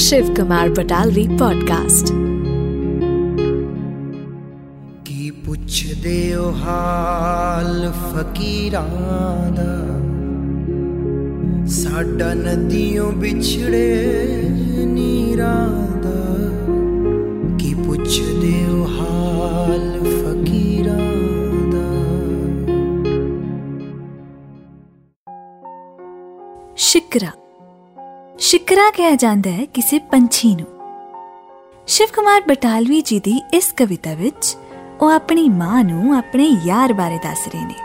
Shiv Kumar Batalvi podcast ਕੀ ਪੁੱਛਦੇ ਹੋ ਹਾਲ ਫਕੀਰਾਂ ਦਾ ਸਾਡਾ ਨਦੀਆਂ ਵਿਛੜੇ ਨੀਰਾਂ ਦਾ ਕੀ ਪੁੱਛਦੇ ਹੋ ਹਾਲ ਫਕੀਰਾਂ ਦਾ ਸ਼ਿਕਰਾ ਸ਼ਿਕਰਾ ਕਿਹਾ ਜਾਂਦਾ ਹੈ ਕਿਸੇ ਪੰਛੀ ਨੂੰ। ਸ਼ਿਵ ਕੁਮਾਰ ਬਟਾਲਵੀ ਜੀ ਦੀ ਇਸ ਕਵਿਤਾ ਵਿੱਚ ਉਹ ਆਪਣੀ ਮਾਂ ਨੂੰ ਆਪਣੇ ਯਾਰ ਬਾਰੇ ਦੱਸ ਰਹੇ ਨੇ।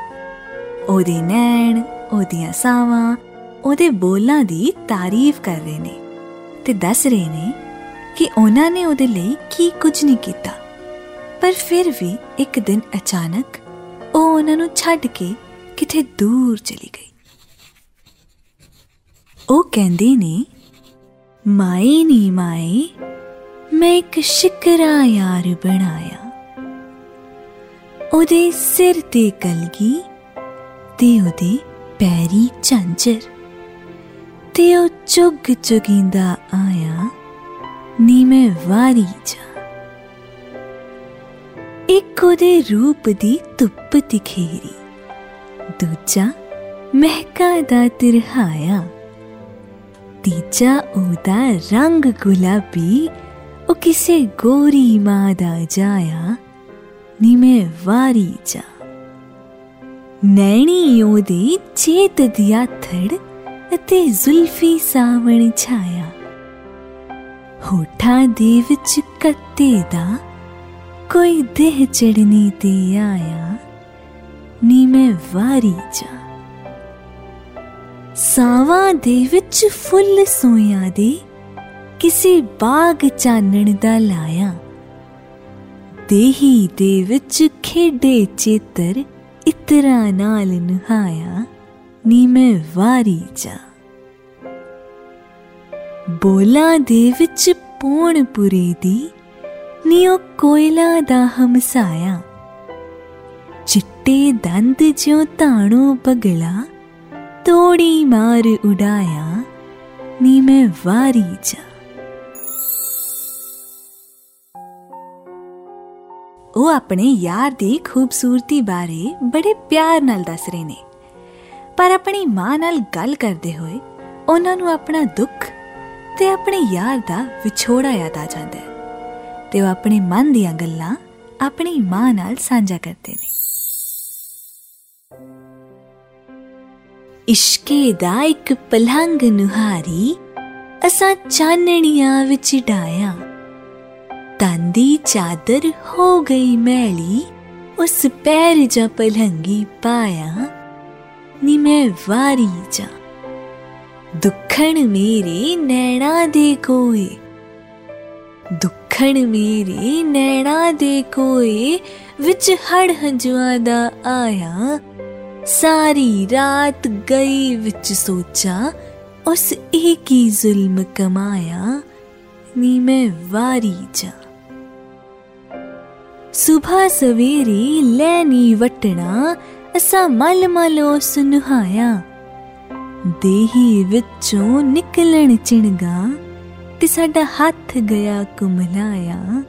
ਉਹਦੇ ਨੈਣ, ਉਹਦੀਆਂ ਸਾਵਾਂ, ਉਹਦੇ ਬੋਲਾਂ ਦੀ ਤਾਰੀਫ ਕਰ ਰਹੇ ਨੇ ਤੇ ਦੱਸ ਰਹੇ ਨੇ ਕਿ ਉਹਨਾਂ ਨੇ ਉਹਦੇ ਲਈ ਕੀ ਕੁਝ ਨਹੀਂ ਕੀਤਾ। ਪਰ ਫਿਰ ਵੀ ਇੱਕ ਦਿਨ ਅਚਾਨਕ ਉਹ ਉਹਨਾਂ ਨੂੰ ਛੱਡ ਕੇ ਕਿਤੇ ਦੂਰ ਚਲੀ ਗਈ। ਉਹ ਕਹਿੰਦੇ ਨੇ ਮਾਏ ਨੀ ਮਾਏ ਮੈਂ ਇੱਕ ਸ਼ਿਕਰਾ ਯਾਰ ਬਣਾਇਆ। ਉਹਦੇ ਸਿਰ ਤੇ ਕਲਗੀ ਤੇ ਉਹਦੇ ਪੈਰੀ ਝਾਂਜਰ। ਤੇ ਉਹ ਚੁੱਗ ਚੁਗਿੰਦਾ ਆਇਆ, ਨੀ ਮੈਂ ਵਾਰੀ ਜਾ। ਇੱਕ ਉਹਦੇ ਰੂਪ ਦੀ ਧੁੱਪ ਦਿਖੇਰੀ ਦੂਜਾ ਮਹਿਕਾ ਦਾ ਤਿਰਹਾਇਆ। ਤੀਜਾ ਉਹਦਾ ਰੰਗ ਗੁਲਾਬੀ ਉਹ ਕਿਸੇ ਗੋਰੀ ਮਾਂ ਦਾ ਜਾਇਆ ਨੀ ਮੈਂ ਵਾਰੀ ਜਾ ਨੈਣੀ ਉਹਦੀ ਚੇਤ ਦਿਆ ਥੜ ਅਤੇ ਜ਼ੁਲਫੀ ਸਾਵਣ ਛਾਇਆ ਹੋਠਾਂ ਦੇ ਵਿੱਚ ਕੱਤੇ ਦਾ ਕੋਈ ਦੇਹ ਚੜਨੀ ਤੇ ਆਇਆ ਨੀ ਮੈਂ ਵਾਰੀ ਜਾ ਸਾਵਾਂ ਦੇ ਵਿੱਚ ਫੁੱਲ ਸੋਇਆਂ ਦੇ ਕਿਸੇ ਬਾਗ ਚਾਨਣ ਦਾ ਲਾਇਆ। ਦੇਹੀ ਦੇ ਵਿੱਚ ਖੇਡੇ ਚੇਤਰ ਇਤਰਾ ਨਾਲ ਨਹਾਇਆ। ਨੀ ਮੈਂ ਵਾਰੀ ਜਾ। ਬੋਲਾਂ ਦੇ ਵਿੱਚ ਪੂਣਪੁਰੇ ਦੀ ਨੀ ਉਹ ਕੋਇਲਾ ਦਾ ਹਮਸਾਇਆ। ਚਿੱਟੇ ਦੰਦ ਜਿਉ ਤਾਣੋ ਪਗਲਾ ਤੋੜੀ ਮਾਰ ਉਡਾਇਆ ਨੀ ਮੈਂ ਵਾਰੀ ਜਾ ਉਹ ਆਪਣੇ ਯਾਰ ਦੀ ਖੂਬਸੂਰਤੀ ਬਾਰੇ ਬੜੇ ਪਿਆਰ ਨਾਲ ਦੱਸ ਰਹੇ ਨੇ ਪਰ ਆਪਣੀ ਮਾਂ ਨਾਲ ਗੱਲ ਕਰਦੇ ਹੋਏ ਉਹਨਾਂ ਨੂੰ ਆਪਣਾ ਦੁੱਖ ਤੇ ਆਪਣੇ ਯਾਰ ਦਾ ਵਿਛੋੜਾ ਯਾਦ ਆ ਜਾਂਦਾ ਹੈ ਤੇ ਉਹ ਆਪਣੇ ਮਨ ਦੀਆਂ ਗੱਲਾਂ ਆਪਣੀ ਮਾਂ ਨਾਲ ਸਾਂਝਾ ਕਰਦੇ ਨੇ ਇਸ਼ਕੇ ਦਾ ਇੱਕ ਪਲੰਗ ਨੁਹਾਰੀ ਅਸਾਂ ਚਾਨਣੀਆਂ ਵਿੱਚ ਡਾਇਆ ਤੰਦੀ ਚਾਦਰ ਹੋ ਗਈ ਮੈਲੀ, ਉਸ ਪੈਰ ਜਾ ਪਲੰਗੀ ਪਾਇਆ। ਨੀ ਮੈਂ ਵਾਰੀ ਜਾ। ਦੁੱਖਣ ਮੇਰੇ ਨੈਣਾ ਦੇ ਕੋਏ। ਦੁੱਖਣ ਮੇਰੇ ਨੈਣਾ ਦੇ ਕੋਏ ਵਿੱਚ ਹੜ ਹੰਝੂਆਂ ਦਾ ਆਇਆ। ਸਾਰੀ ਰਾਤ ਗਈ ਵਿੱਚ ਸੋਚਾਂ, ਉਸ ਇੱਕ ਹੀ ਜ਼ੁਲਮ ਕਮਾਇਆ, ਨੀ ਮੈਂ ਵਾਰੀ ਜਾ। ਸੁਬਹ ਸਵੇਰੇ ਲੈਣੀ ਵਟਣਾ, ਅਸਾਂ ਮਲ ਮਲ ਉਸ ਨੁਹਾਇਆ ਦੇਹੀ ਵਿੱਚੋਂ ਨਿਕਲਣ ਚਿਣਗਾ, ਤੇ ਸਾਡਾ ਹੱਥ ਗਿਆ ਕੁਮਲਾਇਆ,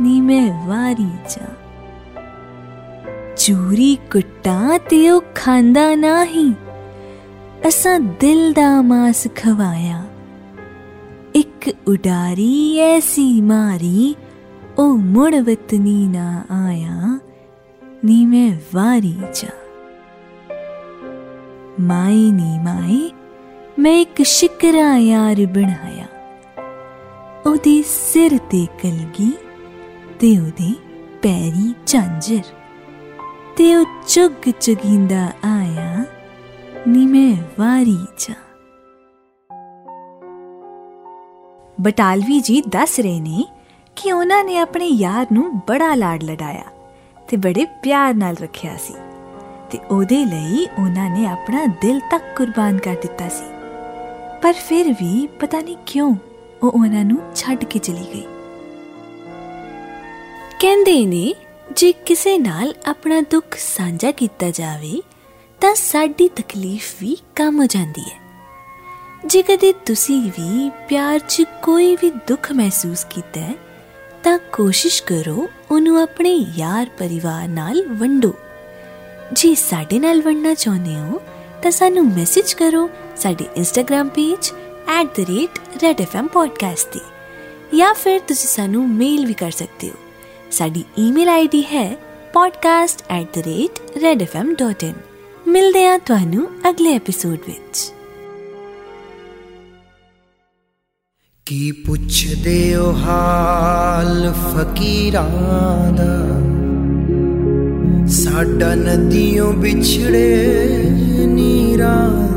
ਨੀ ਮੈਂ ਵਾਰੀ ਜਾ। ਚੂਰੀ ਕੁੱਟਾਂ ਤੇ ਉਹ ਖਾਂਦਾ ਨਹੀਂ। ਅਸਾਂ ਦਿਲ ਦਾ ਮਾਸ ਖਵਾਇਆ। ਇੱਕ ਉਡਾਰੀ ਐਸੀ ਮਾਰੀ, ਉਹ ਮੁੜ ਵਤਨੀ ਨਾ ਆਇਆ। ਨੀ ਮੈਂ ਵਾਰੀ ਜਾ। ਮਾਈ ਨੀ ਮਾਈ, ਮੈਂ ਇੱਕ ਸ਼ਿਕਰਾ ਯਾਰ ਬਣਾਇਆ। ਉਹਦੇ ਸਿਰ ਤੇ ਕਲਗੀ ਤੇ ਉਹਦੇ ਪੈਰੀ ਝਾਂਜਰ। ਤੇ ਉਹ ਚੁੱਗ ਚੁਗਿੰਦਾ ਆਇਆ ਨੀ ਮੈਂ ਵਾਰੀ ਜਾ ਬਟਾਲਵੀ ਜੀ ਦੱਸ ਰਹੇ ਨੇ ਕਿ ਉਹਨਾਂ ਨੇ ਆਪਣੇ ਯਾਰ ਨੂੰ ਬੜਾ ਲਾਡ ਲਡਾਇਆ ਤੇ ਬੜੇ ਪਿਆਰ ਨਾਲ ਰੱਖਿਆ ਸੀ ਤੇ ਉਹਦੇ ਲਈ ਉਹਨਾਂ ਨੇ ਆਪਣਾ ਦਿਲ ਤੱਕ ਕੁਰਬਾਨ ਕਰ ਦਿੱਤਾ ਸੀ। ਪਰ ਫਿਰ ਵੀ ਪਤਾ ਨਹੀਂ ਕਿਉਂ ਉਹ ਉਹਨਾਂ ਨੂੰ ਛੱਡ ਕੇ ਚਲੀ ਗਈ। ਕਹਿੰਦੇ ਨੇ ਜੇ ਕਿਸੇ ਨਾਲ ਆਪਣਾ ਦੁੱਖ ਸਾਂਝਾ ਕੀਤਾ ਜਾਵੇ, ਤਾਂ ਸਾਡੀ ਤਕਲੀਫ ਵੀ ਕਮ ਹੋ ਜਾਂਦੀ ਹੈ। ਜੇ ਕਦੇ ਤੁਸੀਂ ਵੀ ਪਿਆਰ 'ਚ ਕੋਈ ਵੀ ਦੁੱਖ ਮਹਿਸੂਸ ਕੀਤਾ ਹੈ, ਤਾਂ ਕੋਸ਼ਿਸ਼ ਕਰੋ ਉਹਨੂੰ ਆਪਣੇ ਯਾਰ ਪਰਿਵਾਰ ਨਾਲ ਵੰਡੋ। ਜੇ ਸਾਡੇ ਨਾਲ ਵੰਡਣਾ ਚਾਹੁੰਦੇ ਹੋ, ਤਾਂ ਸਾਨੂੰ ਮੈਸੇਜ ਕਰੋ ਸਾਡੇ ਇੰਸਟਾਗ੍ਰam ਪੇਜ @redfmpodcast ਤੇ, ਜਾਂ ਫਿਰ ਤੁਸੀਂ ਸਾਨੂੰ ਮੇਲ ਵੀ ਕਰ ਸਕਦੇ ਹੋ। ਸਾਡੀ ਈਮੇਲ ਆਈਡੀ ਹੈ podcast@redfm.in ਮਿਲਦੇ ਹਾਂ ਤੁਹਾਨੂੰ ਅਗਲੇ ਐਪੀਸੋਡ ਵਿੱਚ। ਕੀ ਪੁੱਛਦੇ ਹੋ ਹਾਲ ਫਕੀਰਾਂ ਦਾ? ਸਾਡਾ ਨਦੀਆਂ ਵਿਛੜੇ ਨੀਰਾਂ